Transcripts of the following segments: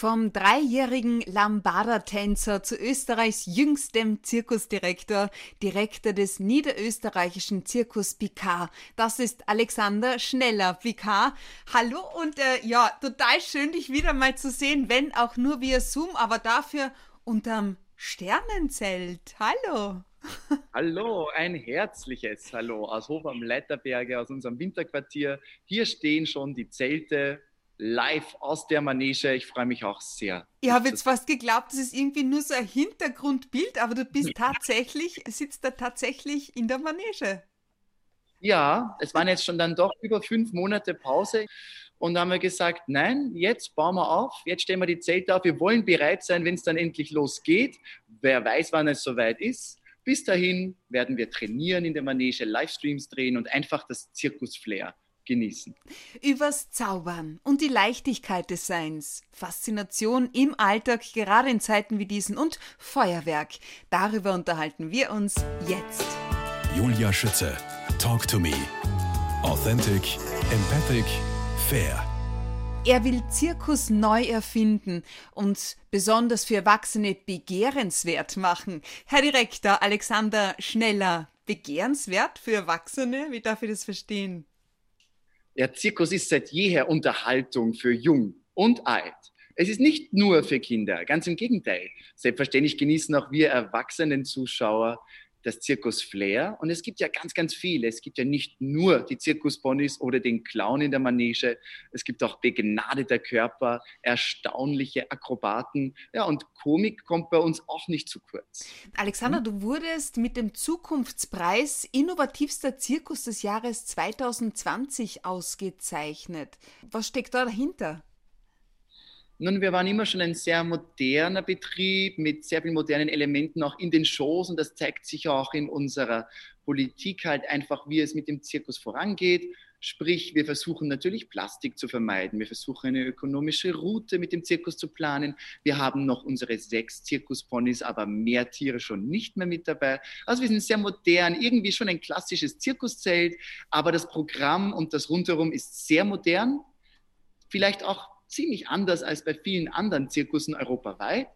Vom dreijährigen Lambada-Tänzer zu Österreichs jüngstem Zirkusdirektor, Direktor des niederösterreichischen Zirkus Picard. Das ist Alexander Schneller. Picard, hallo und äh, ja, total schön, dich wieder mal zu sehen, wenn auch nur via Zoom, aber dafür unterm Sternenzelt. Hallo. Hallo, ein herzliches Hallo aus Hof am Leiterberge, aus unserem Winterquartier. Hier stehen schon die Zelte live aus der Manege. Ich freue mich auch sehr. Ich habe jetzt fast geglaubt, das ist irgendwie nur so ein Hintergrundbild, aber du bist tatsächlich, sitzt da tatsächlich in der Manege. Ja, es waren jetzt schon dann doch über fünf Monate Pause. Und da haben wir gesagt, nein, jetzt bauen wir auf, jetzt stellen wir die Zelte auf. Wir wollen bereit sein, wenn es dann endlich losgeht. Wer weiß, wann es soweit ist. Bis dahin werden wir trainieren in der Manege, Livestreams drehen und einfach das Zirkus-Flair genießen. Übers Zaubern und die Leichtigkeit des Seins, Faszination im Alltag, gerade in Zeiten wie diesen und Feuerwerk. Darüber unterhalten wir uns jetzt. Julia Schütze, Talk to Me. Authentic, empathic, fair. Er will Zirkus neu erfinden und besonders für Erwachsene begehrenswert machen. Herr Direktor Alexander Schneller, begehrenswert für Erwachsene? Wie darf ich das verstehen? Der Zirkus ist seit jeher Unterhaltung für Jung und Alt. Es ist nicht nur für Kinder, ganz im Gegenteil. Selbstverständlich genießen auch wir erwachsenen Zuschauer das Zirkus Flair. Und es gibt ja ganz, ganz viele. Es gibt ja nicht nur die Zirkusponys oder den Clown in der Manege. Es gibt auch begnadete Körper, erstaunliche Akrobaten. Ja, und Komik kommt bei uns auch nicht zu kurz. Alexander, hm? du wurdest mit dem Zukunftspreis Innovativster Zirkus des Jahres 2020 ausgezeichnet. Was steckt da dahinter? Nun, wir waren immer schon ein sehr moderner Betrieb mit sehr vielen modernen Elementen auch in den Shows und das zeigt sich auch in unserer Politik halt einfach, wie es mit dem Zirkus vorangeht. Sprich, wir versuchen natürlich Plastik zu vermeiden. Wir versuchen eine ökonomische Route mit dem Zirkus zu planen. Wir haben noch unsere sechs Zirkusponys, aber mehr Tiere schon nicht mehr mit dabei. Also wir sind sehr modern, irgendwie schon ein klassisches Zirkuszelt, aber das Programm und das rundherum ist sehr modern. Vielleicht auch ziemlich anders als bei vielen anderen Zirkussen europaweit.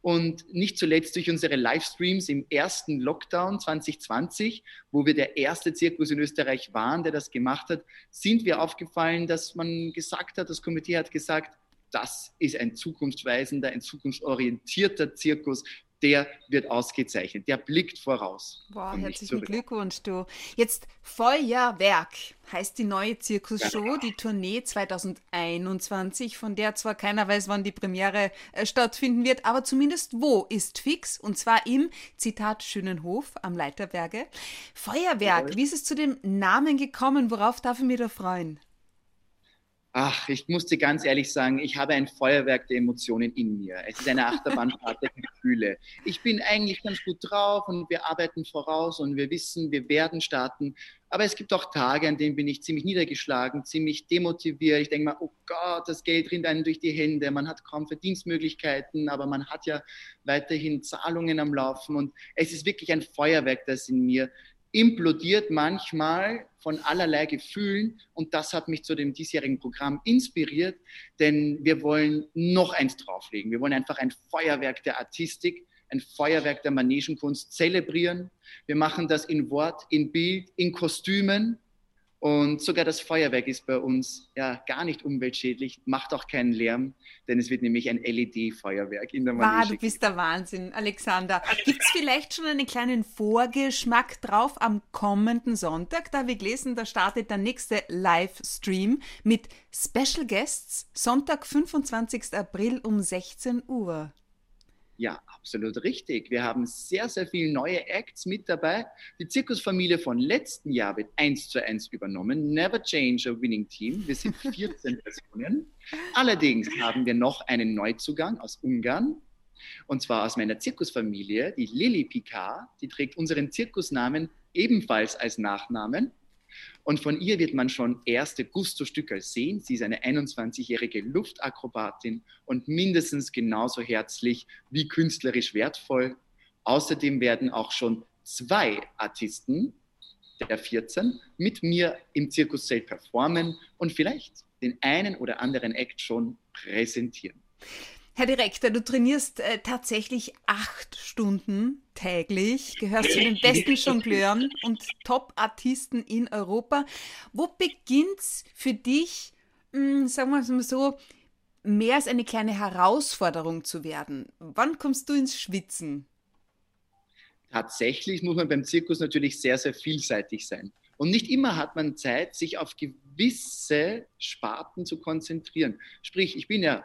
Und nicht zuletzt durch unsere Livestreams im ersten Lockdown 2020, wo wir der erste Zirkus in Österreich waren, der das gemacht hat, sind wir aufgefallen, dass man gesagt hat, das Komitee hat gesagt, das ist ein zukunftsweisender, ein zukunftsorientierter Zirkus der wird ausgezeichnet, der blickt voraus. Wow, herzlichen Glückwunsch, du. Jetzt Feuerwerk heißt die neue Zirkusshow, ja. die Tournee 2021, von der zwar keiner weiß, wann die Premiere äh, stattfinden wird, aber zumindest wo ist fix und zwar im, Zitat, schönen Hof am Leiterberge. Feuerwerk, ja. wie ist es zu dem Namen gekommen? Worauf darf ich mich da freuen? Ach, ich musste ganz ehrlich sagen, ich habe ein Feuerwerk der Emotionen in mir. Es ist eine Achterbahnfahrt der Gefühle. Ich bin eigentlich ganz gut drauf und wir arbeiten voraus und wir wissen, wir werden starten. Aber es gibt auch Tage, an denen bin ich ziemlich niedergeschlagen, ziemlich demotiviert. Ich denke mal, oh Gott, das Geld rinnt einem durch die Hände. Man hat kaum Verdienstmöglichkeiten, aber man hat ja weiterhin Zahlungen am Laufen. Und es ist wirklich ein Feuerwerk, das in mir implodiert manchmal von allerlei Gefühlen und das hat mich zu dem diesjährigen Programm inspiriert, denn wir wollen noch eins drauflegen. Wir wollen einfach ein Feuerwerk der Artistik, ein Feuerwerk der Manegenkunst zelebrieren. Wir machen das in Wort, in Bild, in Kostümen und sogar das Feuerwerk ist bei uns ja gar nicht umweltschädlich, macht auch keinen Lärm, denn es wird nämlich ein LED-Feuerwerk in der Manege. Wow, du bist der Wahnsinn, Alexander. Gibt es vielleicht schon einen kleinen Vorgeschmack drauf am kommenden Sonntag? Da wir gelesen, da startet der nächste Livestream mit Special Guests, Sonntag, 25. April um 16 Uhr. Ja, absolut richtig. Wir haben sehr, sehr viele neue Acts mit dabei. Die Zirkusfamilie von letzten Jahr wird eins zu eins übernommen. Never change a winning team. Wir sind 14 Personen. Allerdings haben wir noch einen Neuzugang aus Ungarn. Und zwar aus meiner Zirkusfamilie, die Lili Picard. Die trägt unseren Zirkusnamen ebenfalls als Nachnamen. Und von ihr wird man schon erste Gusto-Stücke sehen. Sie ist eine 21-jährige Luftakrobatin und mindestens genauso herzlich wie künstlerisch wertvoll. Außerdem werden auch schon zwei Artisten der 14 mit mir im Zirkuszelt performen und vielleicht den einen oder anderen Act schon präsentieren. Herr Direktor, du trainierst äh, tatsächlich acht Stunden täglich, gehörst zu den besten Jongleuren und Top-Artisten in Europa. Wo beginnt's für dich, mh, hm, sagen wir mal so, mehr als eine kleine Herausforderung zu werden? Wann kommst du ins Schwitzen? Tatsächlich muss man beim Zirkus natürlich sehr, sehr vielseitig sein. Und nicht immer hat man Zeit, sich auf gewisse Sparten zu konzentrieren. Sprich, ich bin ja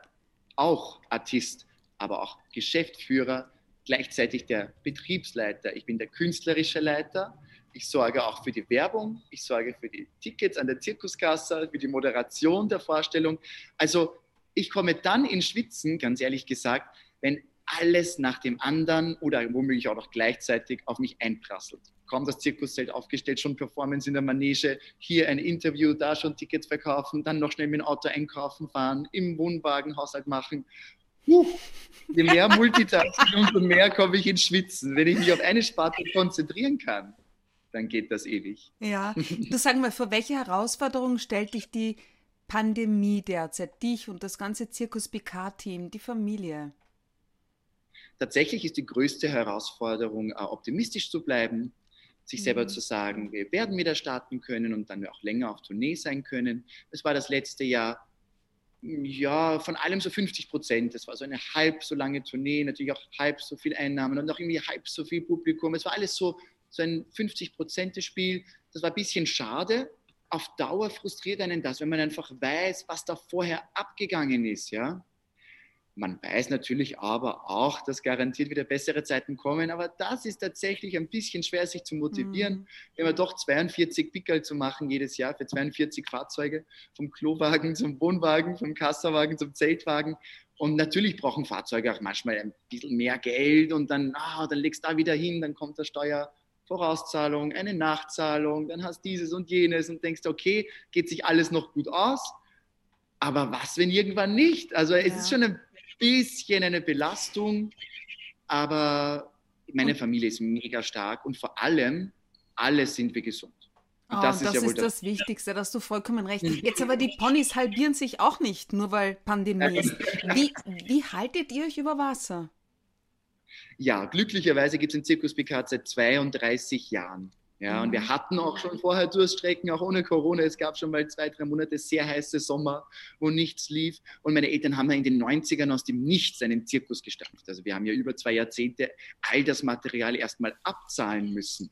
auch Artist, aber auch Geschäftsführer, gleichzeitig der Betriebsleiter. Ich bin der künstlerische Leiter. Ich sorge auch für die Werbung, ich sorge für die Tickets an der Zirkuskasse, für die Moderation der Vorstellung. Also ich komme dann in Schwitzen, ganz ehrlich gesagt, wenn alles nach dem anderen oder womöglich auch noch gleichzeitig auf mich einprasselt. Kaum das Zirkuszelt aufgestellt, schon Performance in der Manege, hier ein Interview, da schon Tickets verkaufen, dann noch schnell mit dem Auto einkaufen fahren, im Wohnwagen Haushalt machen. Puh, je mehr Multitasking, umso mehr komme ich ins Schwitzen. Wenn ich mich auf eine Sparte konzentrieren kann, dann geht das ewig. Ja, du sag mal, vor welche Herausforderungen stellt dich die Pandemie derzeit, dich und das ganze Zirkus BK-Team, die Familie? Tatsächlich ist die größte Herausforderung, äh, optimistisch zu bleiben, sich mhm. selber zu sagen, wir werden wieder starten können und dann auch länger auf Tournee sein können. Es war das letzte Jahr, ja, von allem so 50 Prozent. Es war so eine halb so lange Tournee, natürlich auch halb so viel Einnahmen und auch irgendwie halb so viel Publikum. Es war alles so, so ein 50 Prozent Spiel. Das war ein bisschen schade. Auf Dauer frustriert einen das, wenn man einfach weiß, was da vorher abgegangen ist, ja. Man weiß natürlich aber auch, dass garantiert wieder bessere Zeiten kommen, aber das ist tatsächlich ein bisschen schwer, sich zu motivieren, mhm. wenn man doch 42 Pickel zu machen jedes Jahr für 42 Fahrzeuge, vom Klowagen zum Wohnwagen, vom Kassawagen zum Zeltwagen. Und natürlich brauchen Fahrzeuge auch manchmal ein bisschen mehr Geld und dann, ah, dann legst du da wieder hin, dann kommt der Steuervorauszahlung, eine Nachzahlung, dann hast dieses und jenes und denkst, okay, geht sich alles noch gut aus. Aber was, wenn irgendwann nicht? Also es ja. ist schon ein bisschen eine Belastung, aber meine Familie ist mega stark und vor allem, alle sind wir gesund. Und oh, das, ist, das, ja ist das, das Wichtigste, dass du vollkommen recht. Mhm. Jetzt aber die Ponys halbieren sich auch nicht, nur weil Pandemie ist. Wie, wie haltet ihr euch über Wasser? Ja, glücklicherweise gibt es den Zirkus Picard seit 32 Jahren. Ja, und wir hatten auch schon vorher Durststrecken, auch ohne Corona. Es gab schon mal zwei, drei Monate sehr heiße Sommer, wo nichts lief. Und meine Eltern haben ja in den 90ern aus dem Nichts einen Zirkus gestampft. Also wir haben ja über zwei Jahrzehnte all das Material erstmal abzahlen müssen.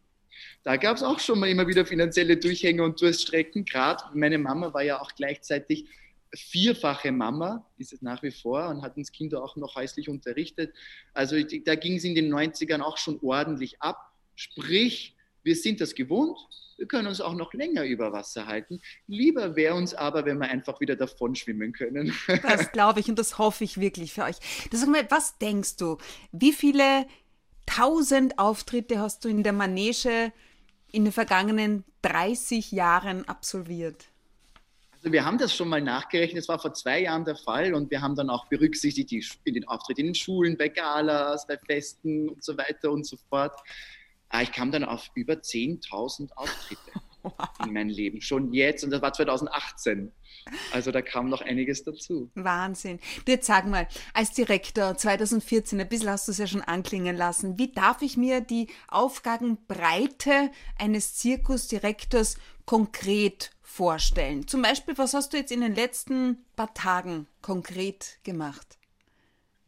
Da gab es auch schon mal immer wieder finanzielle Durchhänge und Durststrecken. Gerade meine Mama war ja auch gleichzeitig vierfache Mama, ist es nach wie vor und hat uns Kinder auch noch häuslich unterrichtet. Also da ging es in den 90ern auch schon ordentlich ab. Sprich, wir sind das gewohnt. Wir können uns auch noch länger über Wasser halten. Lieber wäre uns aber, wenn wir einfach wieder davon schwimmen können. Das glaube ich und das hoffe ich wirklich für euch. Das, was denkst du? Wie viele tausend Auftritte hast du in der Manege in den vergangenen 30 Jahren absolviert? Also wir haben das schon mal nachgerechnet, es war vor zwei Jahren der Fall und wir haben dann auch berücksichtigt die, in den Auftritt in den Schulen, bei Galas, bei Festen und so weiter und so fort. Ah, ich kam dann auf über 10.000 Auftritte in meinem Leben, schon jetzt. Und das war 2018. Also da kam noch einiges dazu. Wahnsinn. Du jetzt sag mal, als Direktor 2014, ein bisschen hast du es ja schon anklingen lassen, wie darf ich mir die Aufgabenbreite eines Zirkusdirektors konkret vorstellen? Zum Beispiel, was hast du jetzt in den letzten paar Tagen konkret gemacht?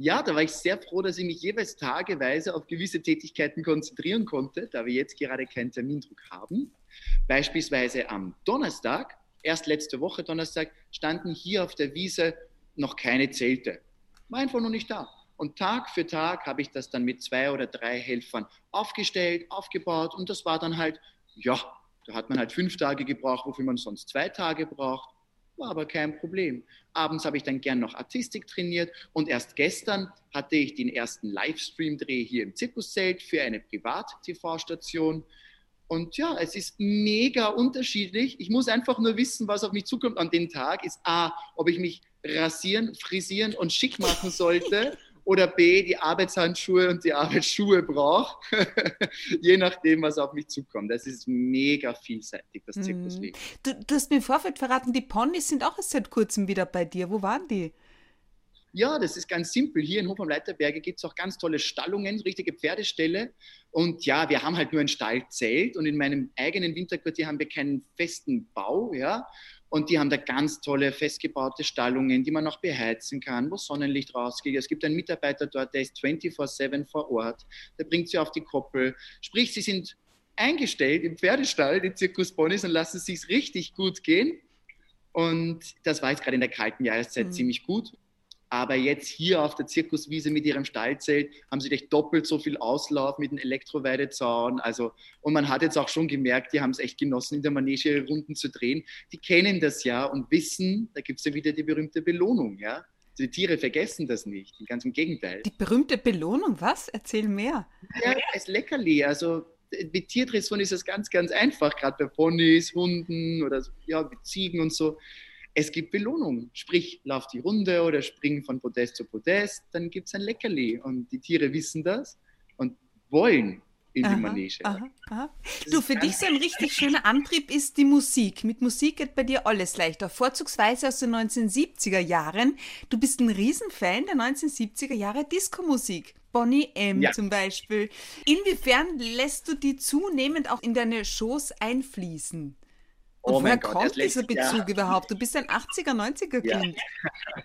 Ja, da war ich sehr froh, dass ich mich jeweils tageweise auf gewisse Tätigkeiten konzentrieren konnte, da wir jetzt gerade keinen Termindruck haben. Beispielsweise am Donnerstag, erst letzte Woche Donnerstag, standen hier auf der Wiese noch keine Zelte. War einfach noch nicht da. Und Tag für Tag habe ich das dann mit zwei oder drei Helfern aufgestellt, aufgebaut und das war dann halt, ja, da hat man halt fünf Tage gebraucht, wofür man sonst zwei Tage braucht. War aber kein Problem. Abends habe ich dann gern noch Artistik trainiert und erst gestern hatte ich den ersten Livestream-Dreh hier im Zirkuszelt für eine Privat-TV-Station. Und ja, es ist mega unterschiedlich. Ich muss einfach nur wissen, was auf mich zukommt an dem Tag. Ist A, ob ich mich rasieren, frisieren und schick machen sollte oder B, die Arbeitshandschuhe und die Arbeitsschuhe brauche, je nachdem, was auf mich zukommt. Das ist mega vielseitig, das mhm. Zirkusleben. Du, du hast mir im Vorfeld verraten, die Ponys sind auch erst seit kurzem wieder bei dir. Wo waren die? Ja, das ist ganz simpel. Hier in Hof am Leiterberge gibt es auch ganz tolle Stallungen, richtige Pferdeställe. Und ja, wir haben halt nur ein Stallzelt und in meinem eigenen Winterquartier haben wir keinen festen Bau, ja. Und die haben da ganz tolle festgebaute Stallungen, die man noch beheizen kann, wo Sonnenlicht rausgeht. Es gibt einen Mitarbeiter dort, der ist 24-7 vor Ort, der bringt sie auf die Koppel. Sprich, sie sind eingestellt im Pferdestall, die Zirkusponys, und lassen es sich richtig gut gehen. Und das war jetzt gerade in der kalten Jahreszeit mhm. ziemlich gut. Aber jetzt hier auf der Zirkuswiese mit ihrem Stallzelt haben sie gleich doppelt so viel Auslauf mit dem Elektroweidezaun. Also, und man hat jetzt auch schon gemerkt, die haben es echt genossen, in der Manege ihre Runden zu drehen. Die kennen das ja und wissen, da gibt es ja wieder die berühmte Belohnung. Ja? Die Tiere vergessen das nicht, ganz im Gegenteil. Die berühmte Belohnung, was? Erzähl mehr. Ja, als Leckerli. Also mit Tierdressur ist es ganz, ganz einfach, gerade bei Ponys, Hunden oder ja, mit Ziegen und so es gibt Belohnung. Sprich, lauf die Runde oder spring von Podest zu Podest, dann gibt es ein Leckerli. Und die Tiere wissen das und wollen in aha, die Manege. Aha, aha. Du, für dich so ein richtig schöner Antrieb ist die Musik. Mit Musik geht bei dir alles leichter, vorzugsweise aus den 1970er Jahren. Du bist ein Riesenfan der 1970er Jahre Disco-Musik. Bonnie M. Ja. zum Beispiel. Inwiefern lässt du die zunehmend auch in deine Shows einfließen? Und oh woher Gott, kommt dieser Bezug Jahr. überhaupt? Du bist ein 80er, 90er Kind. Ja.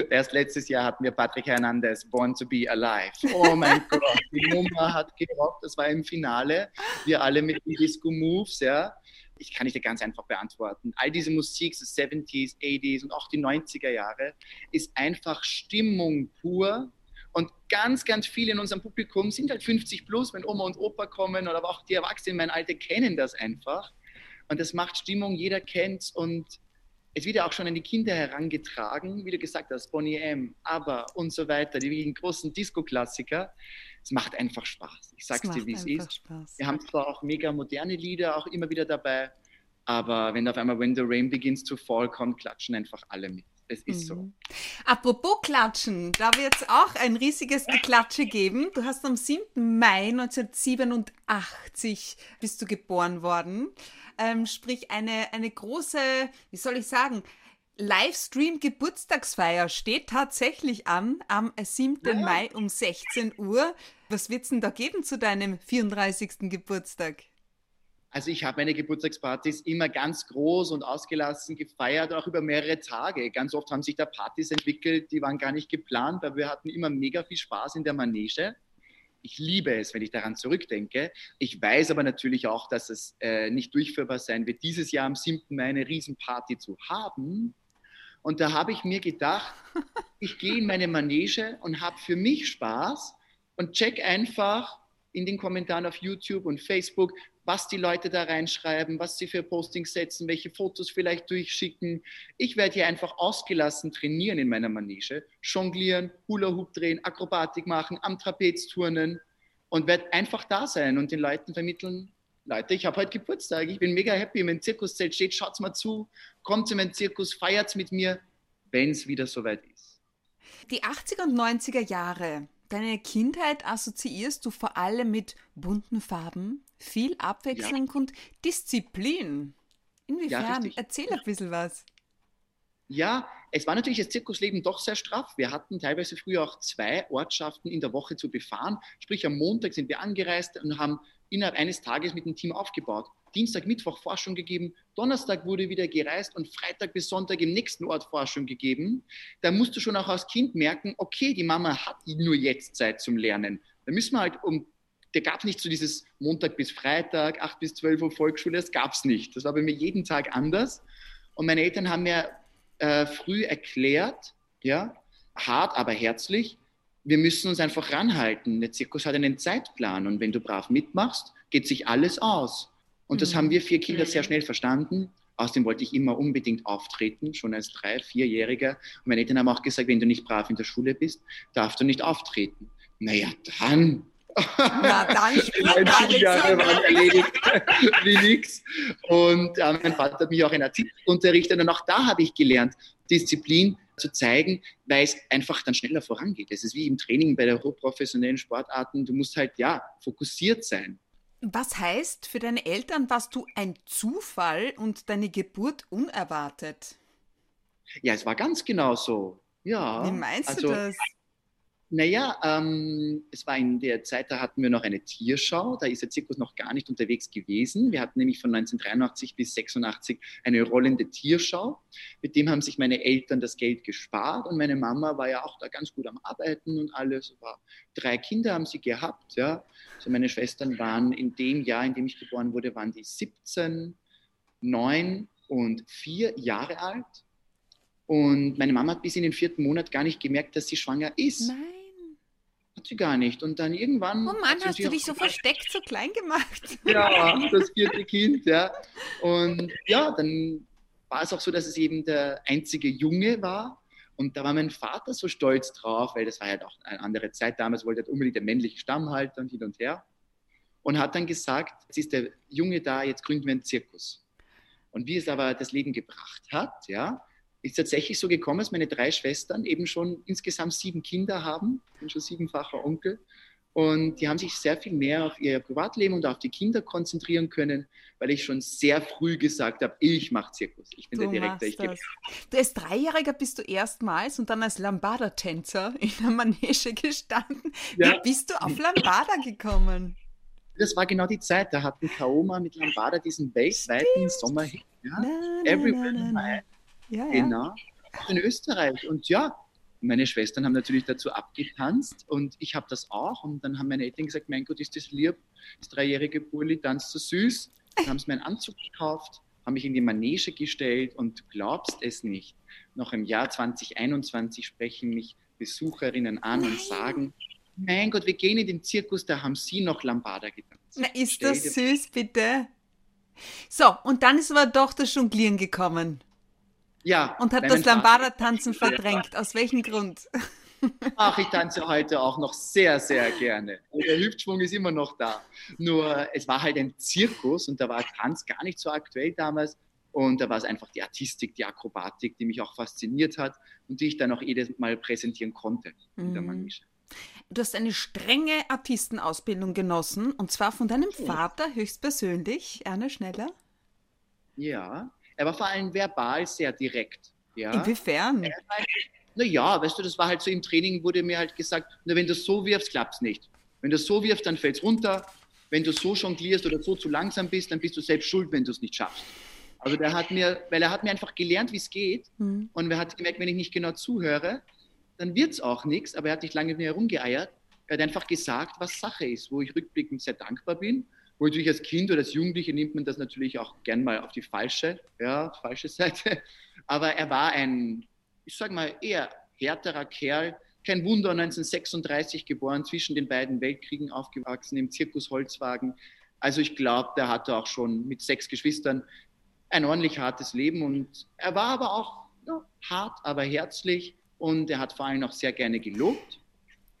Erst letztes Jahr hatten wir Patrick Hernandez, Born to be Alive. Oh mein Gott, die Nummer hat gerockt, das war im Finale. Wir alle mit den Disco-Moves, ja. Ich kann nicht ganz einfach beantworten. All diese Musik, so 70s, 80s und auch die 90er Jahre, ist einfach Stimmung pur. Und ganz, ganz viele in unserem Publikum sind halt 50 plus, wenn Oma und Opa kommen oder auch die Erwachsenen, mein Alter, kennen das einfach. Und das macht Stimmung, jeder kennt es und es wird ja auch schon an die Kinder herangetragen, wie du gesagt hast, Bonnie M, Aber und so weiter, die großen Disco-Klassiker. Es macht einfach Spaß. Ich sag's dir, wie es ist. Spaß. Wir haben zwar auch mega moderne Lieder auch immer wieder dabei, aber wenn auf einmal When the Rain Begins to Fall kommt, klatschen einfach alle mit. Es ist mhm. so. Apropos Klatschen, da wird es auch ein riesiges Geklatsche geben. Du hast am 7. Mai 1987 bist du geboren worden. Ähm, sprich, eine, eine große, wie soll ich sagen, Livestream-Geburtstagsfeier steht tatsächlich an am 7. Ja. Mai um 16 Uhr. Was wird es denn da geben zu deinem 34. Geburtstag? Also ich habe meine Geburtstagspartys immer ganz groß und ausgelassen gefeiert, auch über mehrere Tage. Ganz oft haben sich da Partys entwickelt, die waren gar nicht geplant, weil wir hatten immer mega viel Spaß in der Manege. Ich liebe es, wenn ich daran zurückdenke. Ich weiß aber natürlich auch, dass es äh, nicht durchführbar sein wird, dieses Jahr am 7. Mai eine Riesenparty zu haben. Und da habe ich mir gedacht, ich gehe in meine Manege und habe für mich Spaß und check einfach in den Kommentaren auf YouTube und Facebook, was die Leute da reinschreiben, was sie für Postings setzen, welche Fotos vielleicht durchschicken. Ich werde hier einfach ausgelassen trainieren in meiner Manege, jonglieren, Hula-Hoop drehen, Akrobatik machen, am Trapez turnen und werde einfach da sein und den Leuten vermitteln, Leute, ich habe heute Geburtstag, ich bin mega happy, mein Zirkuszelt steht, schaut's mal zu, kommt zu meinem Zirkus, feiert's mit mir, wenn es wieder soweit ist. Die 80er und 90er Jahre, Deine Kindheit assoziierst du vor allem mit bunten Farben, viel Abwechslung ja. und Disziplin. Inwiefern? Ja, Erzähl ein bisschen was. Ja, es war natürlich das Zirkusleben doch sehr straff. Wir hatten teilweise früher auch zwei Ortschaften in der Woche zu befahren. Sprich, am Montag sind wir angereist und haben innerhalb eines Tages mit dem Team aufgebaut. Dienstag, Mittwoch Forschung gegeben, Donnerstag wurde wieder gereist und Freitag bis Sonntag im nächsten Ort Forschung gegeben. Da musst du schon auch als Kind merken, okay, die Mama hat nur jetzt Zeit zum Lernen. Da müssen wir halt um, da gab es nicht so dieses Montag bis Freitag, 8 bis 12 Uhr Volksschule, das gab es nicht. Das war bei mir jeden Tag anders. Und meine Eltern haben mir äh, früh erklärt, ja, hart, aber herzlich, wir müssen uns einfach ranhalten. Der Zirkus hat einen Zeitplan und wenn du brav mitmachst, geht sich alles aus. Und das haben mhm. wir vier Kinder sehr schnell verstanden. Außerdem wollte ich immer unbedingt auftreten, schon als drei-, vierjähriger. Und meine Eltern haben auch gesagt, wenn du nicht brav in der Schule bist, darfst du nicht auftreten. Naja, dann. Na dann, Meine Schuljahre waren erledigt wie nix. Und äh, mein Vater hat mich auch in Artikel unterrichtet und auch da habe ich gelernt, Disziplin zu zeigen, weil es einfach dann schneller vorangeht. Es ist wie im Training bei der hochprofessionellen Sportarten. Du musst halt, ja, fokussiert sein. Was heißt, für deine Eltern warst du ein Zufall und deine Geburt unerwartet? Ja, es war ganz genau so. Ja. Wie meinst also, du das? Naja, ähm, es war in der Zeit, da hatten wir noch eine Tierschau, da ist der Zirkus noch gar nicht unterwegs gewesen. Wir hatten nämlich von 1983 bis 86 eine rollende Tierschau. Mit dem haben sich meine Eltern das Geld gespart und meine Mama war ja auch da ganz gut am Arbeiten und alles. War, drei Kinder haben sie gehabt, ja. Also meine Schwestern waren in dem Jahr, in dem ich geboren wurde, waren die 17, 9 und 4 Jahre alt. Und meine Mama hat bis in den vierten Monat gar nicht gemerkt, dass sie schwanger ist. Nein. Hat sie gar nicht. Und dann irgendwann. Oh Mann, hast du dich so versteckt, so klein gemacht? Ja, das vierte Kind, ja. Und ja, dann war es auch so, dass es eben der einzige Junge war. Und da war mein Vater so stolz drauf, weil das war halt auch eine andere Zeit damals, wollte er unbedingt den männlichen Stamm halten und hin und her. Und hat dann gesagt, jetzt ist der Junge da, jetzt gründen wir einen Zirkus. Und wie es aber das Leben gebracht hat, ja, ist tatsächlich so gekommen, dass meine drei Schwestern eben schon insgesamt sieben Kinder haben. Ich bin schon siebenfacher Onkel. Und die haben sich sehr viel mehr auf ihr Privatleben und auf die Kinder konzentrieren können, weil ich schon sehr früh gesagt habe, ich mache Zirkus. Ich bin du der Direktor. Ich das. Du als Dreijähriger bist du erstmals und dann als Lambada-Tänzer in der Manege gestanden. Ja. Wie bist du auf Lambada gekommen? Das war genau die Zeit, da hatten Kaoma mit Lambada diesen weltweiten Sommerhit. Ja? Everywhere ja, ja. Genau. In Österreich. Und ja, meine Schwestern haben natürlich dazu abgetanzt und ich habe das auch. Und dann haben meine Eltern gesagt: Mein Gott, ist das lieb, das dreijährige Burli tanzt so süß. Dann haben sie meinen Anzug gekauft, haben mich in die Manege gestellt und glaubst es nicht. Noch im Jahr 2021 sprechen mich Besucherinnen an und sagen: Mein Gott, wir gehen in den Zirkus, da haben Sie noch Lambada getanzt. Na, ist das süß, bitte? So, und dann ist aber doch das Jonglieren gekommen. Ja. Und hat das Lambada-Tanzen verdrängt. Aus welchem Grund? Ach, ich tanze heute auch noch sehr, sehr gerne. Der Hüftschwung ist immer noch da. Nur es war halt ein Zirkus und da war Tanz gar nicht so aktuell damals. Und da war es einfach die Artistik, die Akrobatik, die mich auch fasziniert hat und die ich dann auch jedes Mal präsentieren konnte in der mhm. Manege. Du hast eine strenge Artistenausbildung genossen und zwar von deinem Vater höchstpersönlich, Ernest Schneller. Ja, er war vor allem verbal sehr direkt. Ja. Inwiefern? naja, weißt du, das war halt so im Training, wurde mir halt gesagt, na, wenn du so wirfst, klappt es nicht. Wenn du so wirfst, dann fällt es runter. Wenn du so jonglierst oder so zu langsam bist, dann bist du selbst schuld, wenn du es nicht schaffst. Also der hat mir, weil er hat mir einfach gelernt, wie es geht. Mhm. Und er hat gemerkt, wenn ich nicht genau zuhöre, dann wird es auch nichts. Aber er hat nicht lange mit mir herumgeeiert. Er hat einfach gesagt, was Sache ist, wo ich rückblickend sehr dankbar bin wo natürlich als Kind oder als Jugendliche nimmt man das natürlich auch gern mal auf die falsche, ja, falsche Seite. Aber er war ein, ich sage mal, eher härterer Kerl. Kein Wunder, 1936 geboren, zwischen den beiden Weltkriegen aufgewachsen, im Zirkus Holzwagen. Also ich glaube, der hatte auch schon mit sechs Geschwistern ein ordentlich hartes Leben und er war aber auch ja, hart, aber herzlich und er hat vor allem auch sehr gerne gelobt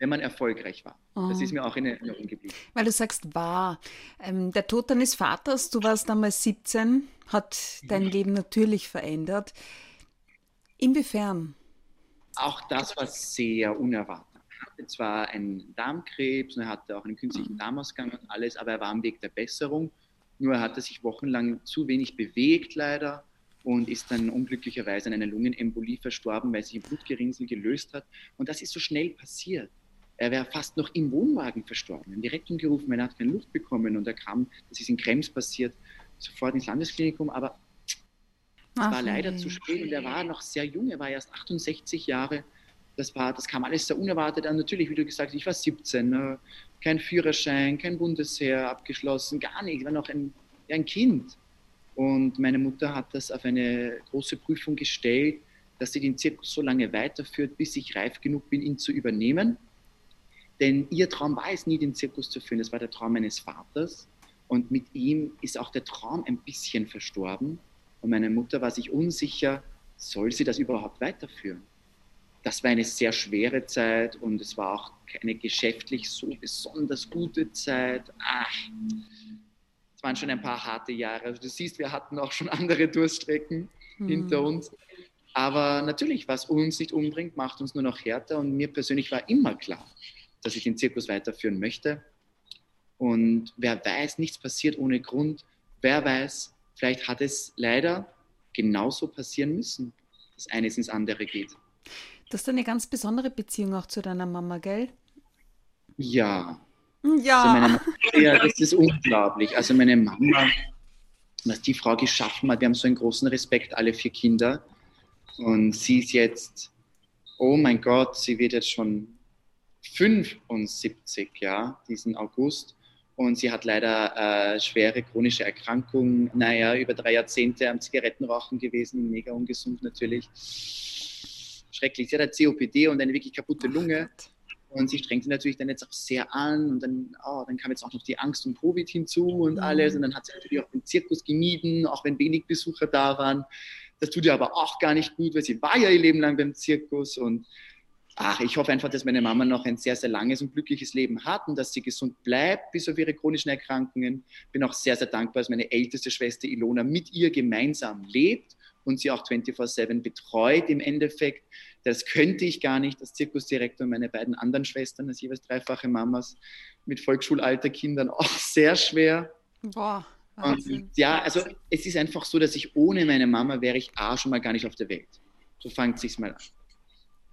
wenn man erfolgreich war. Oh. Das ist mir auch in Erinnerung geblieben. Weil du sagst, war. Ähm, der Tod deines Vaters, du warst damals 17, hat dein Leben natürlich verändert. Inwiefern? Auch das war sehr unerwartet. Er hatte zwar einen Darmkrebs und er hatte auch einen künstlichen mhm. Darmausgang und alles, aber er war am Weg der Besserung. Nur er hatte sich wochenlang zu wenig bewegt, leider und ist dann unglücklicherweise an einer Lungenembolie verstorben, weil sich ein Blutgerinnsel gelöst hat. Und das ist so schnell passiert. Er wäre fast noch im Wohnwagen verstorben. Wir haben die Rettung gerufen, weil er hat keine Luft bekommen und er kam, das ist in Krems passiert, sofort ins Landesklinikum, aber es war leider zu spät und er war noch sehr jung, er war erst 68 Jahre. Das, war, das kam alles sehr unerwartet an. Natürlich, wie du gesagt hast, ich war 17, ne? kein Führerschein, kein Bundesheer abgeschlossen, gar nicht. Ich war noch ein, ein Kind. Und meine Mutter hat das auf eine große Prüfung gestellt, dass sie den Zirkus so lange weiterführt, bis ich reif genug bin, ihn zu übernehmen. Denn ihr Traum war es nie, den Zirkus zu führen. Das war der Traum meines Vaters. Und mit ihm ist auch der Traum ein bisschen verstorben. Und meine Mutter war sich unsicher, soll sie das überhaupt weiterführen? Das war eine sehr schwere Zeit und es war auch keine geschäftlich so besonders gute Zeit. Ach, es waren schon ein paar harte Jahre. Also du siehst, wir hatten auch schon andere Durststrecken mhm. hinter uns. Aber natürlich, was uns nicht umbringt, macht uns nur noch härter. Und mir persönlich war immer klar, dass ich den Zirkus weiterführen möchte. Und wer weiß, nichts passiert ohne Grund. Wer weiß, vielleicht hat es leider genauso passieren müssen, dass eines ins andere geht. Du hast eine ganz besondere Beziehung auch zu deiner Mama, gell? Ja. Ja. Also Mama, ja, das ist unglaublich. Also meine Mama, was die Frau geschaffen hat, wir haben so einen großen Respekt, alle vier Kinder. Und sie ist jetzt, oh mein Gott, sie wird jetzt schon 75, ja, diesen August. Und sie hat leider äh, schwere chronische Erkrankungen, naja, über drei Jahrzehnte am Zigarettenrauchen gewesen, mega ungesund natürlich. Schrecklich. Sie hat COPD und eine wirklich kaputte Lunge. Und sie strengt sich natürlich dann jetzt auch sehr an und dann, oh, dann kam jetzt auch noch die Angst um Covid hinzu und mhm. alles. Und dann hat sie natürlich auch den Zirkus gemieden, auch wenn wenig Besucher da waren. Das tut ihr aber auch gar nicht gut, weil sie war ja ihr Leben lang beim Zirkus und ach, ich hoffe einfach, dass meine Mama noch ein sehr, sehr langes und glückliches Leben hat und dass sie gesund bleibt bis auf ihre chronischen Erkrankungen. Bin auch sehr, sehr dankbar, dass meine älteste Schwester Ilona mit ihr gemeinsam lebt und sie auch 24-7 betreut im Endeffekt. Das könnte ich gar nicht als Zirkusdirektor und meine beiden anderen Schwestern, als jeweils dreifache Mamas mit Volksschulalter Kindern, auch sehr schwer. Boah. Und ja, also es ist einfach so, dass ich ohne meine Mama wäre ich A schon mal gar nicht auf der Welt. So fängt sich's mal an.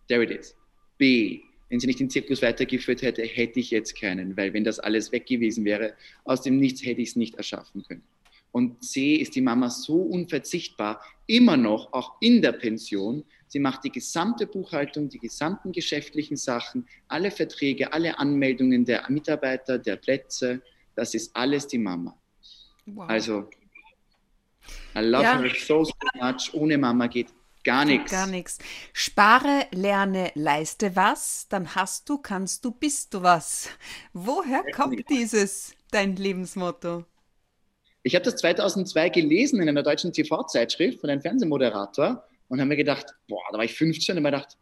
There it is. B, wenn sie nicht den Zirkus weitergeführt hätte, hätte ich jetzt keinen, weil wenn das alles weg gewesen wäre, aus dem Nichts hätte ich es nicht erschaffen können. Und C ist die Mama so unverzichtbar, immer noch, auch in der Pension. Sie macht die gesamte Buchhaltung, die gesamten geschäftlichen Sachen, alle Verträge, alle Anmeldungen der Mitarbeiter, der Plätze. Das ist alles die Mama. Wow. Also, I love ja. her so, so much. Ohne Mama geht Gar nichts. Gar nichts. Spare, lerne, leiste was, dann hast du, kannst du, bist du was. Woher kommt dieses, dein Lebensmotto? Ich habe das 2002 gelesen in einer deutschen TV-Zeitschrift von einem Fernsehmoderator und habe mir gedacht, boah, da war ich 15 und habe mir gedacht,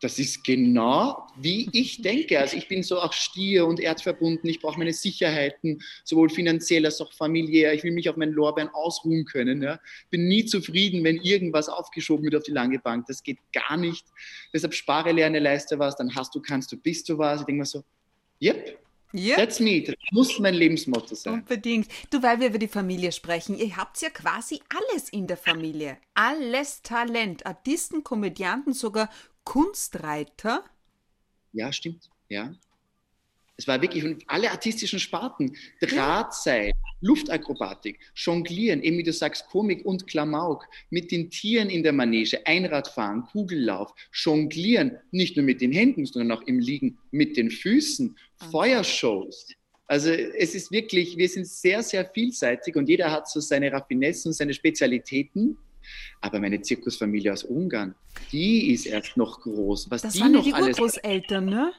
das ist genau wie ich denke. Also ich bin so auch stier und erdverbunden. Ich brauche meine Sicherheiten, sowohl finanziell als auch familiär. Ich will mich auf meinen Lorbeeren ausruhen können. Ja. Bin nie zufrieden, wenn irgendwas aufgeschoben wird auf die lange Bank. Das geht gar nicht. Deshalb spare, lerne, leiste was, dann hast du, kannst du, bist du was. Ich denke mir so, yep, Yep. That's me. Das muss mein Lebensmotto sein. Unbedingt. Du, weil wir über die Familie sprechen, ihr habt ja quasi alles in der Familie. Alles Talent. Artisten, Komödianten, sogar Kunstreiter? Ja, stimmt. Ja. Es war wirklich alle artistischen Sparten. Drahtseil, Luftakrobatik, Jonglieren, eben wie du sagst, Komik und Klamauk, mit den Tieren in der Manege, Einradfahren, Kugellauf, Jonglieren, nicht nur mit den Händen, sondern auch im Liegen mit den Füßen, okay. Feuershows. Also es ist wirklich, wir sind sehr, sehr vielseitig und jeder hat so seine Raffinessen, seine Spezialitäten. Aber meine Zirkusfamilie aus Ungarn, die ist erst noch groß. Was das die waren noch die alles Urgroßeltern, ne?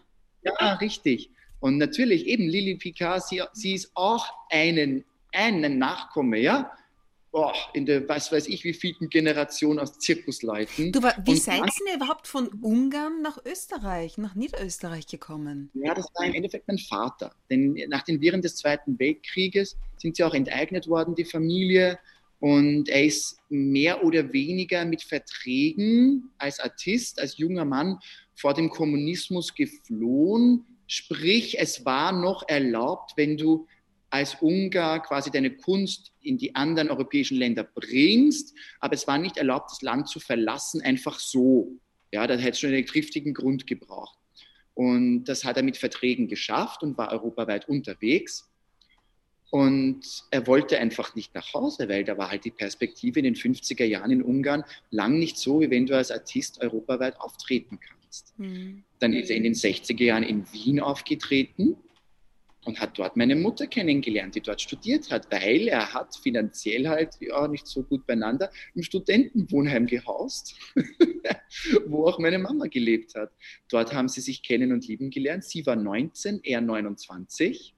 Ja, richtig. Und natürlich eben Lili Picard, sie, sie ist auch einen, einen Nachkomme, ja? Oh, in der, was weiß ich, wie vielen Generation aus Zirkusleuten. Du, wie seid ihr überhaupt von Ungarn nach Österreich, nach Niederösterreich gekommen? Ja, das war im Endeffekt mein Vater. Denn nach den Viren des Zweiten Weltkrieges sind sie auch enteignet worden, die Familie. Und er ist mehr oder weniger mit Verträgen als Artist, als junger Mann vor dem Kommunismus geflohen. Sprich, es war noch erlaubt, wenn du als Ungar quasi deine Kunst in die anderen europäischen Länder bringst, aber es war nicht erlaubt, das Land zu verlassen, einfach so. Ja, da hätte es schon einen triftigen Grund gebraucht. Und das hat er mit Verträgen geschafft und war europaweit unterwegs. Und er wollte einfach nicht nach Hause, weil da war halt die Perspektive in den 50er Jahren in Ungarn lang nicht so, wie wenn du als Artist europaweit auftreten kannst. Mhm. Dann ist er in den 60er Jahren in Wien aufgetreten und hat dort meine Mutter kennengelernt, die dort studiert hat, weil er hat finanziell halt ja nicht so gut beieinander im Studentenwohnheim gehaust, wo auch meine Mama gelebt hat. Dort haben sie sich kennen und lieben gelernt. Sie war 19, er 29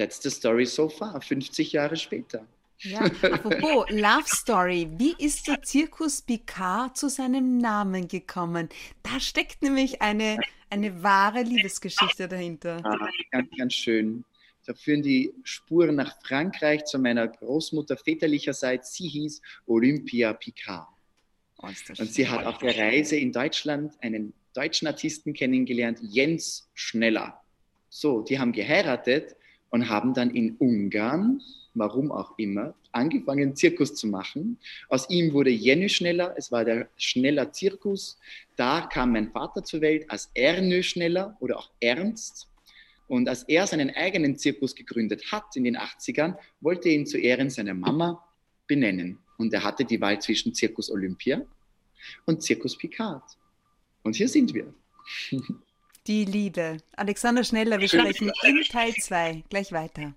That's the story so far, 50 Jahre später. Ja, apropos Love Story, wie ist der Zirkus Picard zu seinem Namen gekommen? Da steckt nämlich eine, eine wahre Liebesgeschichte dahinter. Ah, ganz, ganz schön. Da führen die Spuren nach Frankreich zu meiner Großmutter väterlicherseits. Sie hieß Olympia Picard. Oh, Und sie hat auf der Reise in Deutschland einen deutschen Artisten kennengelernt, Jens Schneller. So, die haben geheiratet und haben dann in Ungarn, warum auch immer, angefangen, Zirkus zu machen. Aus ihm wurde Jenny Schneller, es war der Schneller Zirkus. Da kam mein Vater zur Welt als Ernö Schneller oder auch Ernst. Und als er seinen eigenen Zirkus gegründet hat in den 80ern, wollte er ihn zu Ehren seiner Mama benennen. Und er hatte die Wahl zwischen Zirkus Olympia und Zirkus Picard. Und hier sind wir. Die Liebe. Alexander Schneller, wir sprechen in Teil 2 gleich weiter.